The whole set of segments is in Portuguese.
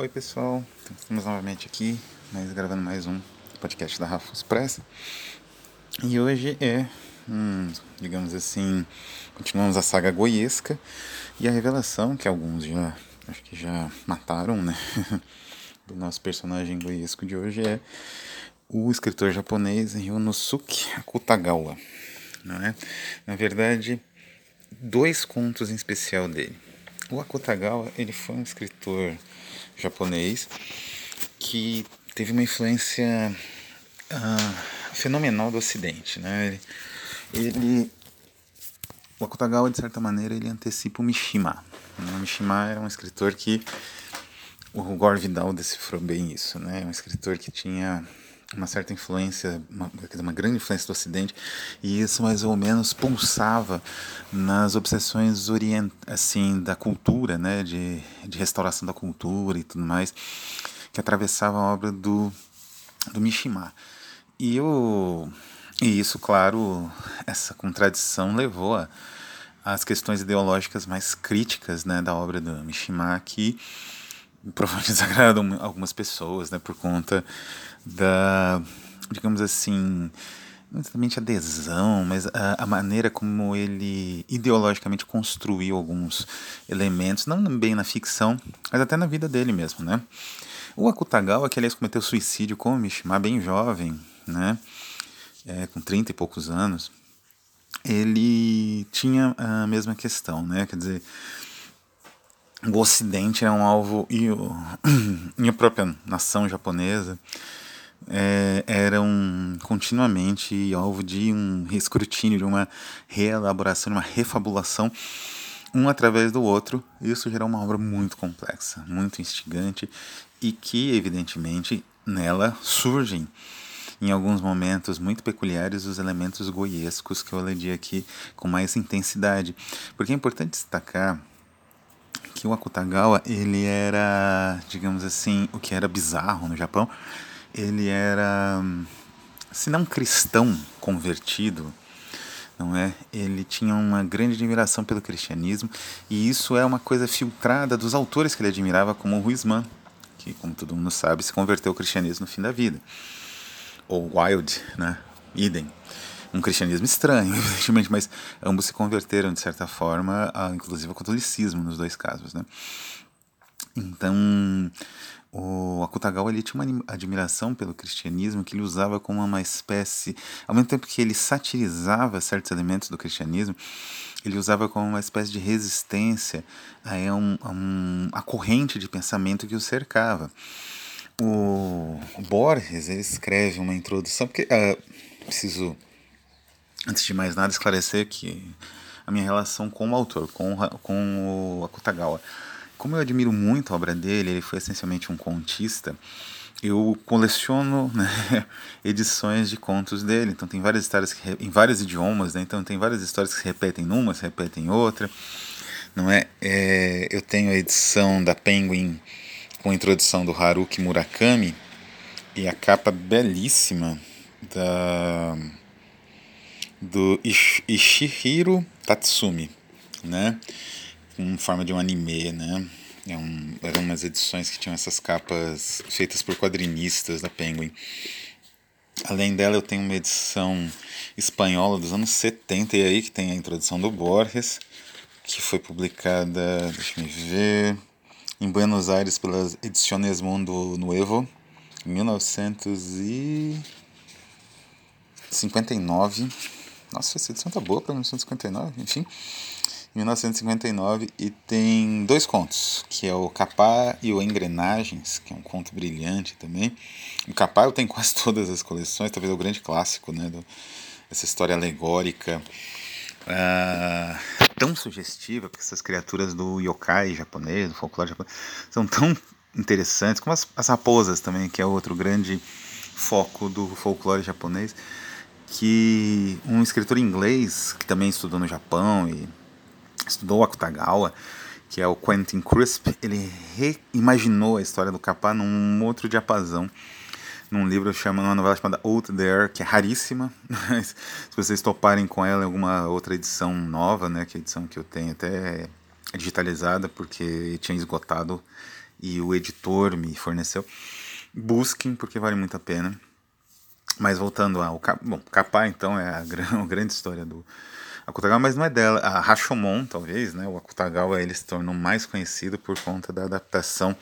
Oi pessoal, estamos novamente aqui, mas gravando mais um podcast da Rafus Press. E hoje é, hum, digamos assim, continuamos a saga goiesca e a revelação que alguns já, acho que já mataram, né? do nosso personagem goiesco de hoje é o escritor japonês Ryonosuke Akutagawa, não é? Na verdade, dois contos em especial dele. O Akutagawa, ele foi um escritor japonês que teve uma influência uh, fenomenal do Ocidente, né? Ele, ele, o Akutagawa de certa maneira ele antecipa o Mishima. O Mishima era um escritor que o Gore Vidal decifrou bem isso, né? Um escritor que tinha uma certa influência, uma, uma grande influência do Ocidente, e isso mais ou menos pulsava nas obsessões orient, assim da cultura, né, de, de restauração da cultura e tudo mais, que atravessava a obra do, do Mishima. E, eu, e isso, claro, essa contradição levou a as questões ideológicas mais críticas né, da obra do Mishima, que provavelmente desagradam algumas pessoas, né, por conta da, digamos assim, não exatamente adesão, mas a, a, maneira como ele ideologicamente construiu alguns elementos, não bem na ficção, mas até na vida dele mesmo, né? O Akutagawa, que aliás cometeu suicídio com o Mishima bem jovem, né? É, com 30 e poucos anos, ele tinha a mesma questão, né? Quer dizer, o Ocidente é um alvo e, o, e a própria nação japonesa é, eram continuamente alvo de um escrutínio, de uma reelaboração, de uma refabulação, um através do outro. Isso gerou uma obra muito complexa, muito instigante e que, evidentemente, nela surgem em alguns momentos muito peculiares os elementos goiescos que eu aledi aqui com mais intensidade. Porque é importante destacar que o Akutagawa, ele era, digamos assim, o que era bizarro no Japão, ele era, se não cristão convertido, não é? Ele tinha uma grande admiração pelo cristianismo e isso é uma coisa filtrada dos autores que ele admirava, como o Huisman, que, como todo mundo sabe, se converteu ao cristianismo no fim da vida, ou Wilde, né? Idem. Um cristianismo estranho, evidentemente, mas ambos se converteram de certa forma, a, inclusive ao catolicismo nos dois casos, né? Então, o Akutagawa ele tinha uma admiração pelo cristianismo que ele usava como uma espécie, ao mesmo tempo que ele satirizava certos elementos do cristianismo, ele usava como uma espécie de resistência a, um, a, um, a corrente de pensamento que o cercava. O, Borges ele escreve uma introdução, porque uh, preciso, antes de mais nada, esclarecer que a minha relação com o autor, com, com o Akutagawa como eu admiro muito a obra dele, ele foi essencialmente um contista, eu coleciono né, edições de contos dele. Então tem várias histórias que, em vários idiomas, né? então tem várias histórias que se repetem numa, se repetem em outra. Não é? é? Eu tenho a edição da Penguin com a introdução do Haruki Murakami e a capa belíssima da do Ish, Ishihiro Tatsumi, né? com forma de um anime, né? É um, eram umas edições que tinham essas capas feitas por quadrinistas da Penguin. Além dela, eu tenho uma edição espanhola dos anos 70, e aí que tem a introdução do Borges, que foi publicada, deixa eu ver, em Buenos Aires pelas Ediciones Mundo Nuevo, em 1959. Nossa, essa edição tá boa para 1959, enfim. 1959 e tem dois contos, que é o Capá e o Engrenagens, que é um conto brilhante também. O Capá eu tenho quase todas as coleções, talvez é o grande clássico, né, do, essa história alegórica uh, tão sugestiva, porque essas criaturas do yokai japonês, do folclore japonês, são tão interessantes, como as, as raposas também, que é outro grande foco do folclore japonês, que um escritor inglês que também estudou no Japão e estudou Akutagawa, que é o Quentin Crisp, ele reimaginou a história do Capá num outro diapasão, num livro chamado, uma novela chamada Out There, que é raríssima, mas se vocês toparem com ela em alguma outra edição nova, né, que é a edição que eu tenho até digitalizada, porque tinha esgotado e o editor me forneceu. Busquem, porque vale muito a pena. Mas voltando ao. Bom, Kappa, então, é a, a grande história do Akutagawa, mas não é dela. A Rashomon, talvez, né? O Akutagawa ele se tornou mais conhecido por conta da adaptação.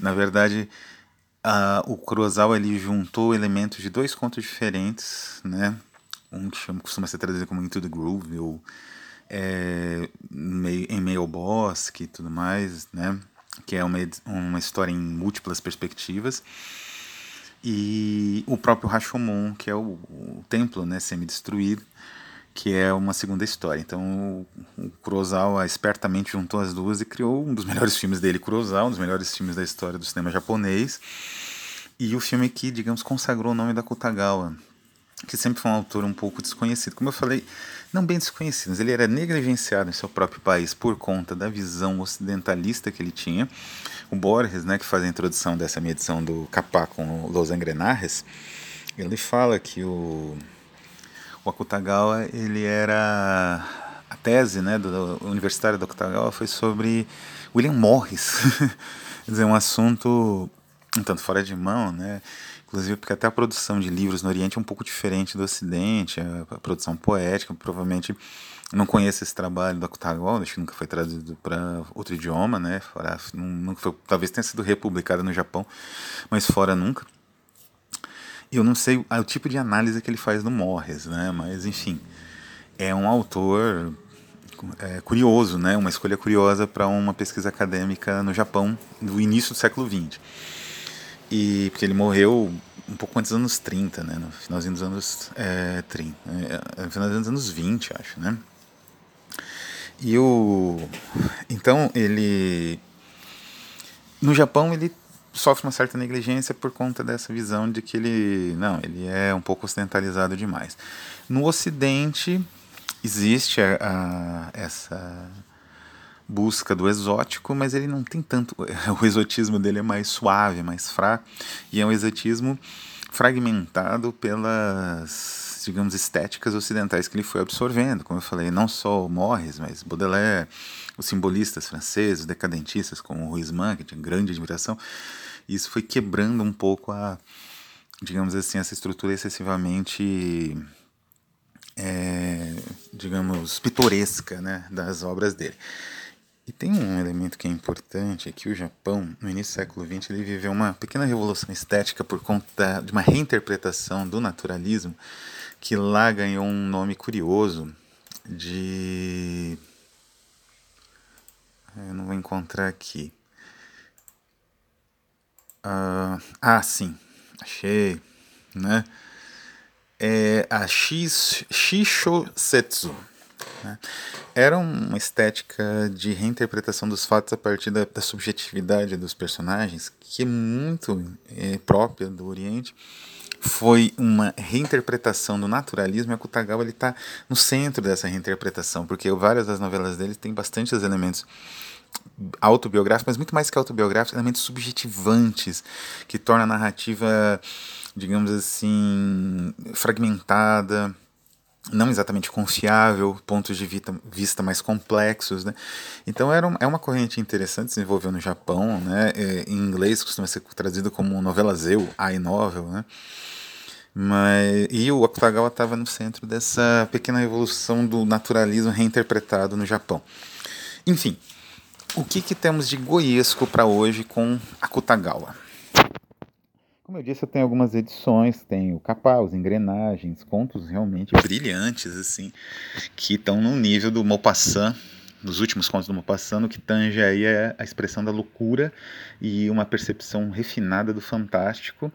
Na verdade, o Kurosawa ele juntou elementos de dois contos diferentes, né? Um que chama, costuma ser traduzido como Into the Groove, ou é, em Mail Bosque e tudo mais, né? Que é uma, uma história em múltiplas perspectivas e o próprio Rashomon, que é o, o templo né, semi-destruído, que é uma segunda história. Então o, o Kurosawa espertamente juntou as duas e criou um dos melhores filmes dele, Kurosawa, um dos melhores filmes da história do cinema japonês, e o filme que, digamos, consagrou o nome da Kutagawa, que sempre foi um autor um pouco desconhecido. Como eu falei, não bem desconhecido, mas ele era negligenciado em seu próprio país por conta da visão ocidentalista que ele tinha. O Borges, né, que faz a introdução dessa minha edição do Capá com Los Engrenajes, ele fala que o, o Akutagawa, ele era... A tese né, do, do universitário do Akutagawa foi sobre William Morris. Quer dizer, um assunto um tanto fora de mão, né? Inclusive porque até a produção de livros no Oriente é um pouco diferente do Ocidente, a, produção poética, provavelmente não conheço esse trabalho da Kutagawa, acho que nunca foi traduzido para outro idioma, né? Fora, nunca foi, talvez tenha sido republicado no Japão, mas fora nunca. E eu não sei o tipo de análise que ele faz no Morris, né? Mas enfim, é um autor é, curioso, né? Uma escolha curiosa para uma pesquisa acadêmica no Japão do início do século XX. E porque ele morreu um pouco antes dos anos 30, né? No finalzinho dos anos é, 30. É, no finalzinho dos anos 20, acho, né? E o. Então, ele. No Japão, ele sofre uma certa negligência por conta dessa visão de que ele. Não, ele é um pouco ocidentalizado demais. No Ocidente, existe a, a essa busca do exótico, mas ele não tem tanto. O exotismo dele é mais suave, mais fraco, e é um exotismo fragmentado pelas, digamos, estéticas ocidentais que ele foi absorvendo. Como eu falei, não só o Morris, mas Baudelaire, os simbolistas franceses, os decadentistas, como o Huysmans, que tinha grande admiração. Isso foi quebrando um pouco a, digamos assim, essa estrutura excessivamente. É, digamos, pitoresca né, das obras dele. E tem um elemento que é importante, é que o Japão, no início do século XX, ele viveu uma pequena revolução estética por conta de uma reinterpretação do naturalismo, que lá ganhou um nome curioso de... Eu não vou encontrar aqui. Uh, ah, sim, achei, né? É a Shishosetsu né? Era uma estética de reinterpretação dos fatos a partir da, da subjetividade dos personagens, que é muito é, própria do Oriente. Foi uma reinterpretação do naturalismo e a Kutagawa está no centro dessa reinterpretação, porque várias das novelas dele têm bastantes elementos autobiográficos, mas muito mais que autobiográficos, elementos subjetivantes que torna a narrativa, digamos assim, fragmentada, não exatamente confiável, pontos de vista, vista mais complexos, né? Então era um, é uma corrente interessante, se desenvolveu no Japão, né? É, em inglês costuma ser traduzido como novela zeu, I novel, né? Mas, e o Akutagawa estava no centro dessa pequena evolução do naturalismo reinterpretado no Japão. Enfim, o que, que temos de goiesco para hoje com Akutagawa? Como eu disse, eu tenho algumas edições, tenho os engrenagens, contos realmente brilhantes, assim, que estão no nível do Maupassant, dos últimos contos do Maupassant, no que tange aí a, a expressão da loucura e uma percepção refinada do fantástico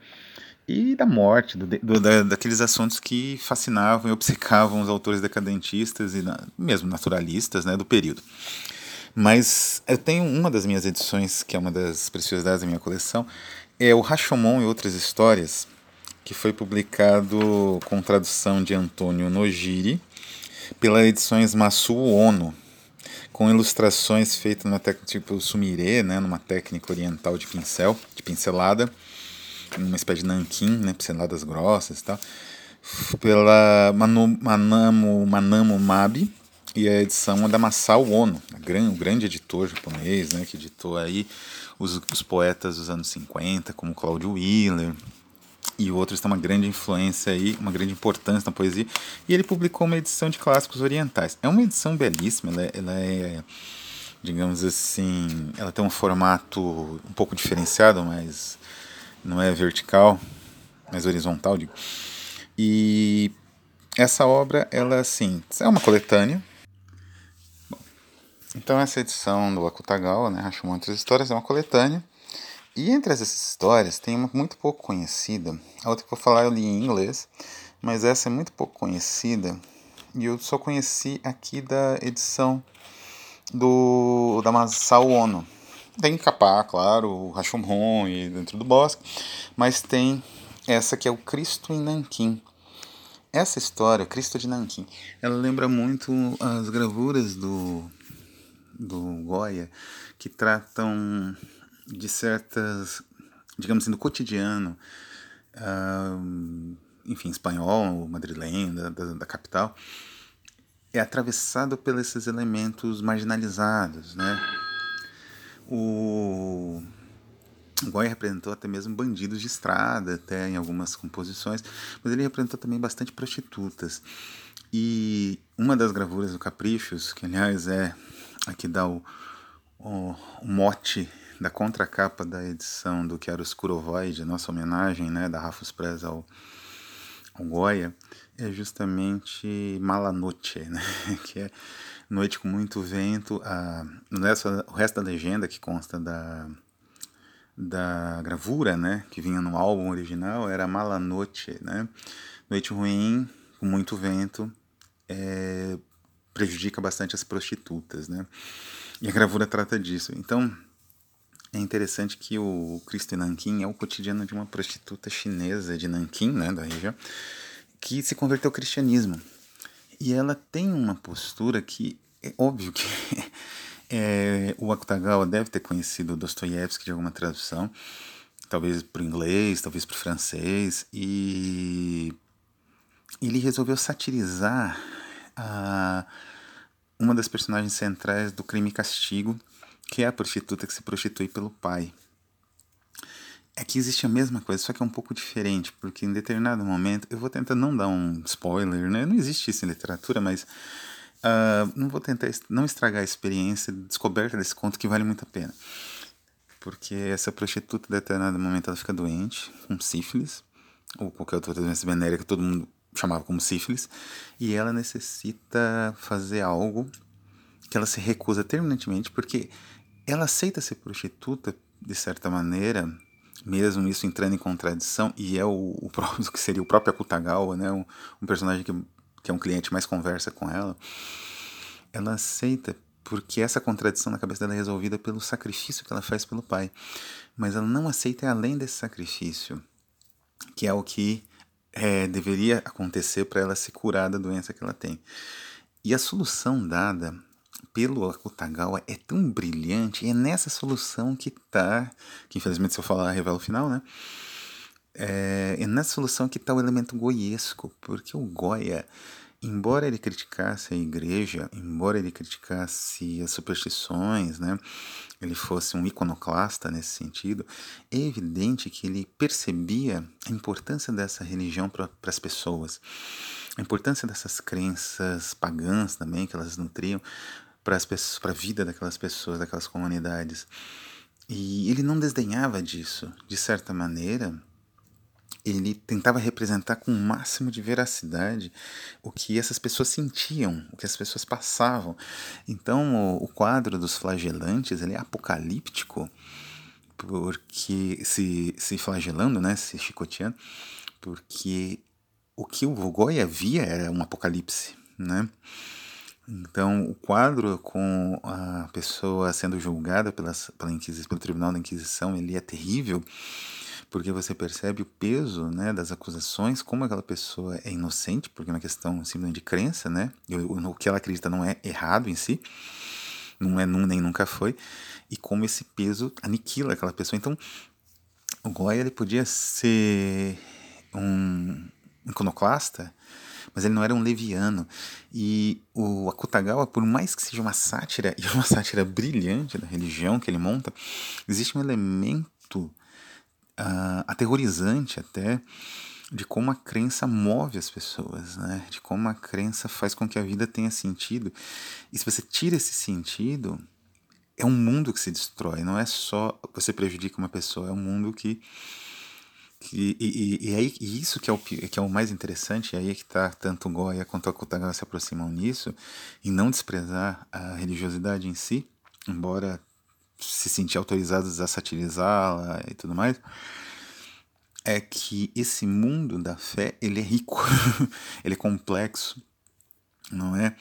e da morte, do, do, da, daqueles assuntos que fascinavam e obcecavam os autores decadentistas e na, mesmo naturalistas né, do período. Mas eu tenho uma das minhas edições, que é uma das preciosidades da minha coleção, é o Rashomon e Outras Histórias, que foi publicado com tradução de Antônio Nojiri pela Edições Masu Ono, com ilustrações feitas numa técnica tipo sumire, né, numa técnica oriental de pincel, de pincelada, uma espécie de nanquim, né, pinceladas grossas e tal, pela Manu, Manamo, Manamo Mabi, e a edição é da Masao Ono, gran, um grande editor japonês, né, que editou aí os, os poetas dos anos 50, como Claudio Wheeler, e outros têm uma grande influência aí, uma grande importância na poesia. E ele publicou uma edição de clássicos orientais. É uma edição belíssima, ela, é, ela é, digamos assim, ela tem um formato um pouco diferenciado, mas não é vertical, mas horizontal, digo. E essa obra, ela assim, é uma coletânea. Então essa edição do Akutagawa, né, Rashomon Entre as Histórias, é uma coletânea e entre essas histórias tem uma muito pouco conhecida. A outra que eu vou falar eu li em inglês, mas essa é muito pouco conhecida. E eu só conheci aqui da edição do da Masao Ono. Tem Capá, claro, o Rashomon e Dentro do Bosque, mas tem essa que é o Cristo em Nanquim. Essa história, Cristo de Nanquim, ela lembra muito as gravuras do, do Goya, que tratam de certas, digamos assim, do cotidiano, uh, enfim, espanhol, madrilenho, da, da, da, capital, é atravessado pelos esses elementos marginalizados, né? O Goya representou até mesmo bandidos de estrada, até em algumas composições, mas ele representou também bastante prostitutas. E uma das gravuras do Caprichos, que aliás é aqui dá o, o, mote da contracapa da edição do Chiaroscuro Void, nossa homenagem né, da Rafus Press ao, ao Goya, é justamente Malanoche, né, que é noite com muito vento. A, o resto da legenda que consta da, da gravura, né, que vinha no álbum original, era Malanoche, né, noite ruim, com muito vento, é, prejudica bastante as prostitutas, né, e a gravura trata disso. Então, é interessante que o Cristo em Nanquim é o cotidiano de uma prostituta chinesa de Nanquim, né, da região, que se converteu ao cristianismo. E ela tem uma postura que é óbvio que é, o Akutagawa deve ter conhecido Dostoiévski de alguma tradução, talvez para o inglês, talvez para o francês, e ele resolveu satirizar a, uma das personagens centrais do Crime e Castigo, que é a prostituta que se prostitui pelo pai. Aqui existe a mesma coisa, só que é um pouco diferente, porque em determinado momento, eu vou tentar não dar um spoiler, né? Não existe isso em literatura, mas uh, não vou tentar não estragar a experiência de descoberta desse conto que vale muito a pena. Porque essa prostituta, em determinado momento, ela fica doente, com sífilis, ou qualquer outra doença venérea que todo mundo chamava como sífilis, e ela necessita fazer algo que ela se recusa terminantemente, porque ela aceita ser prostituta de certa maneira, mesmo isso entrando em contradição, e é o, o próprio que seria o próprio Akutagawa, né, um, um personagem que, que é um cliente mais conversa com ela. Ela aceita porque essa contradição na cabeça dela é resolvida pelo sacrifício que ela faz pelo pai. Mas ela não aceita além desse sacrifício, que é o que é, deveria acontecer para ela se curar da doença que ela tem. E a solução dada pelo Akutagawa é tão brilhante, e é nessa solução que está, que infelizmente se eu falar revela o final, né? É, é nessa solução que está o elemento goiesco, porque o Goya, embora ele criticasse a igreja, embora ele criticasse as superstições, né? Ele fosse um iconoclasta nesse sentido, é evidente que ele percebia a importância dessa religião para as pessoas, a importância dessas crenças pagãs também que elas nutriam para a vida daquelas pessoas, daquelas comunidades. E ele não desdenhava disso. De certa maneira, ele tentava representar com o máximo de veracidade o que essas pessoas sentiam, o que as pessoas passavam. Então, o, o quadro dos flagelantes ele é apocalíptico, porque se, se flagelando, né, se chicoteando, porque o que o Goya via era um apocalipse, né? Então, o quadro com a pessoa sendo julgada pelas, pela pelo Tribunal da Inquisição, ele é terrível, porque você percebe o peso né, das acusações, como aquela pessoa é inocente, porque é uma questão simplesmente de crença, né? O que ela acredita não é errado em si, não é nem nunca foi, e como esse peso aniquila aquela pessoa. Então, o Goya ele podia ser um iconoclasta, mas ele não era um leviano. E o Akutagawa, por mais que seja uma sátira, e uma sátira brilhante da religião que ele monta, existe um elemento uh, aterrorizante até de como a crença move as pessoas, né? De como a crença faz com que a vida tenha sentido. E se você tira esse sentido, é um mundo que se destrói. Não é só você prejudica uma pessoa, é um mundo que e, e, e, aí, e isso que é, o, que é o mais interessante, e aí é que está tanto o Goya quanto a Kutagawa se aproximam nisso, em não desprezar a religiosidade em si, embora se sentir autorizados a satirizá-la e tudo mais, é que esse mundo da fé, ele é rico, ele é complexo, não é?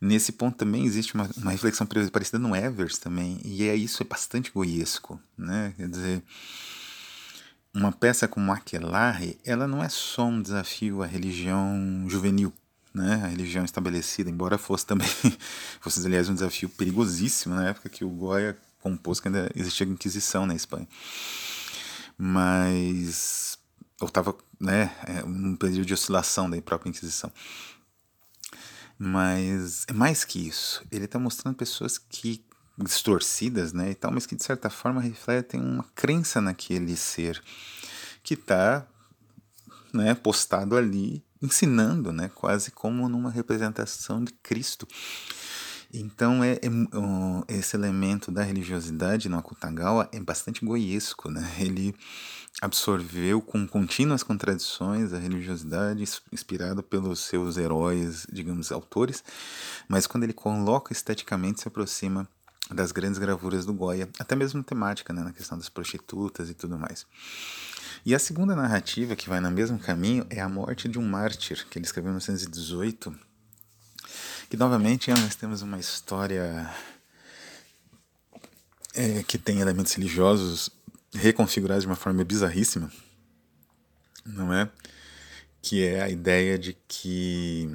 Nesse ponto também existe uma, uma reflexão parecida no Evers também, e é isso, é bastante goiesco, né? Quer dizer, uma peça como Aquelarre, ela não é só um desafio à religião juvenil, né? A religião estabelecida, embora fosse também, fosse aliás um desafio perigosíssimo na época que o Goya compôs, que ainda existia Inquisição na Espanha. Mas eu estava, né, é, um período de oscilação da própria Inquisição. Mas é mais que isso. Ele está mostrando pessoas que distorcidas, né, e tal, mas que de certa forma refletem uma crença naquele ser que está, né, postado ali, ensinando, né, quase como numa representação de Cristo. Então, é, é um, esse elemento da religiosidade no Akutagawa é bastante goiesco, né? Ele absorveu com contínuas contradições a religiosidade inspirada pelos seus heróis, digamos, autores, mas quando ele coloca esteticamente se aproxima das grandes gravuras do Goya, até mesmo temática, né, na questão das prostitutas e tudo mais. E a segunda narrativa que vai no mesmo caminho é a morte de um mártir, que ele escreveu em 1918, que novamente nós temos uma história é, que tem elementos religiosos reconfigurados de uma forma bizarríssima, não é? Que é a ideia de que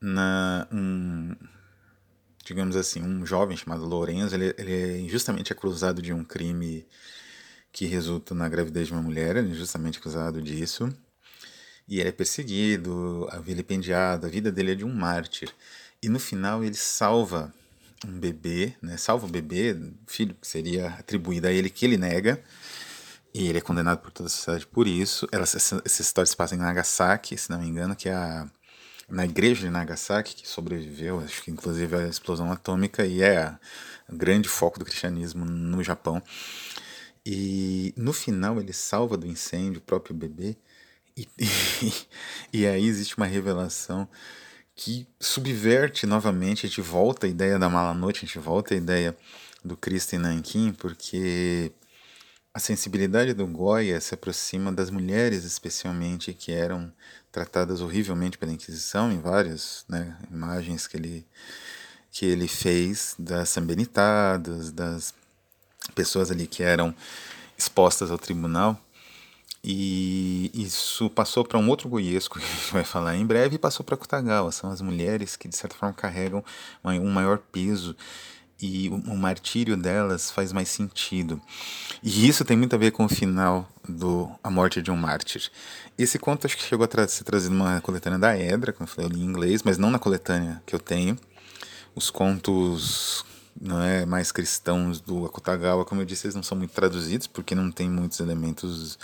na um, digamos assim, um jovem chamado Lorenzo, ele, ele é injustamente acusado de um crime que resulta na gravidez de uma mulher, ele é injustamente acusado disso, e ele é perseguido, vilipendiado, a vida dele é de um mártir. E no final ele salva um bebê, né? salva o bebê, filho que seria atribuído a ele, que ele nega, e ele é condenado por toda a sociedade por isso. Ela, essa, essa história se passa em Nagasaki, se não me engano, que é a na igreja de Nagasaki, que sobreviveu, acho que inclusive à explosão atômica, e é o grande foco do cristianismo no Japão. E no final ele salva do incêndio o próprio bebê, e, e, e aí existe uma revelação que subverte novamente, a gente volta à ideia da mala noite, a gente volta à ideia do Cristo em Nanquim, porque a sensibilidade do Goya se aproxima das mulheres, especialmente, que eram tratadas horrivelmente pela Inquisição em várias né, imagens que ele, que ele fez das sambenitadas, das pessoas ali que eram expostas ao tribunal. E isso passou para um outro goiesco que a gente vai falar em breve e passou para Kutagawa. São as mulheres que, de certa forma, carregam um maior peso e o, martírio delas faz mais sentido. E isso tem muito a ver com o final do A Morte de um Mártir. Esse conto acho que chegou a tra ser trazido numa coletânea da Edra, como eu falei, eu li em inglês, mas não na coletânea que eu tenho. Os contos não é mais cristãos do Akutagawa, como eu disse, eles não são muito traduzidos, porque não tem muitos elementos,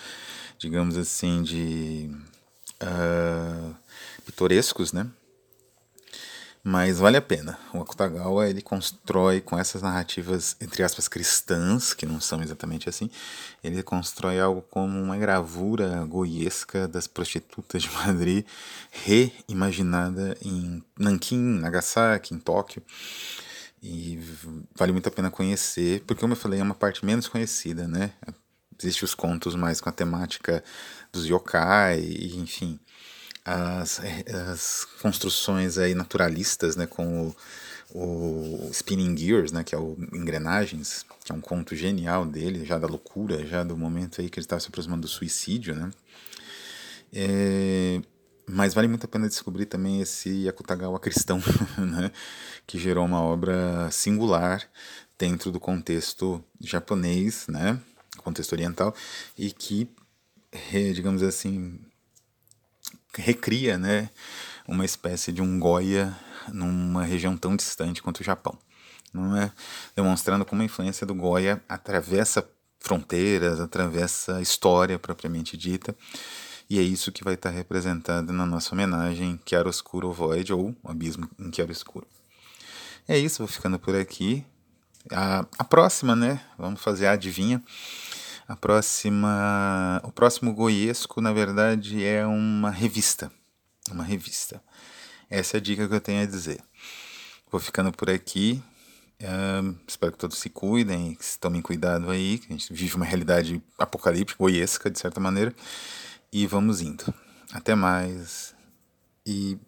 digamos assim, de uh, pitorescos, né? mas vale a pena. O Akutagawa ele constrói com essas narrativas entre aspas cristãs, que não são exatamente assim, ele constrói algo como uma gravura goiesca das prostitutas de Madrid reimaginada em Nankin, Nagasaki, em Tóquio. E vale muito a pena conhecer, porque como eu falei, é uma parte menos conhecida, né? Existem os contos mais com a temática dos yokai, enfim as, as construções aí naturalistas, né, com o, o Spinning Gears, né, que é o Engrenagens, que é um conto genial dele, já da loucura, já do momento aí que ele estava se aproximando do suicídio, né. É, mas vale muito a pena descobrir também esse Akutagawa cristão, né, que gerou uma obra singular dentro do contexto japonês, né, contexto oriental, e que, digamos assim, recria, né, uma espécie de um Goya numa região tão distante quanto o Japão. Não é? Demonstrando como a influência do Goya atravessa fronteiras, atravessa história propriamente dita. E é isso que vai estar representado na nossa homenagem Chiaroscuro Void, ou Abismo em Chiaroscuro. É isso, vou ficando por aqui. A, a próxima, né? Vamos fazer a adivinha. A próxima, o próximo Goiesco, na verdade, é uma revista. Uma revista. Essa é a dica que eu tenho a dizer. Vou ficando por aqui. Uh, espero que todos se cuidem, que tomem cuidado aí, que a gente vive uma realidade apocalíptica, goiesca, de certa maneira. E vamos indo. Até mais. E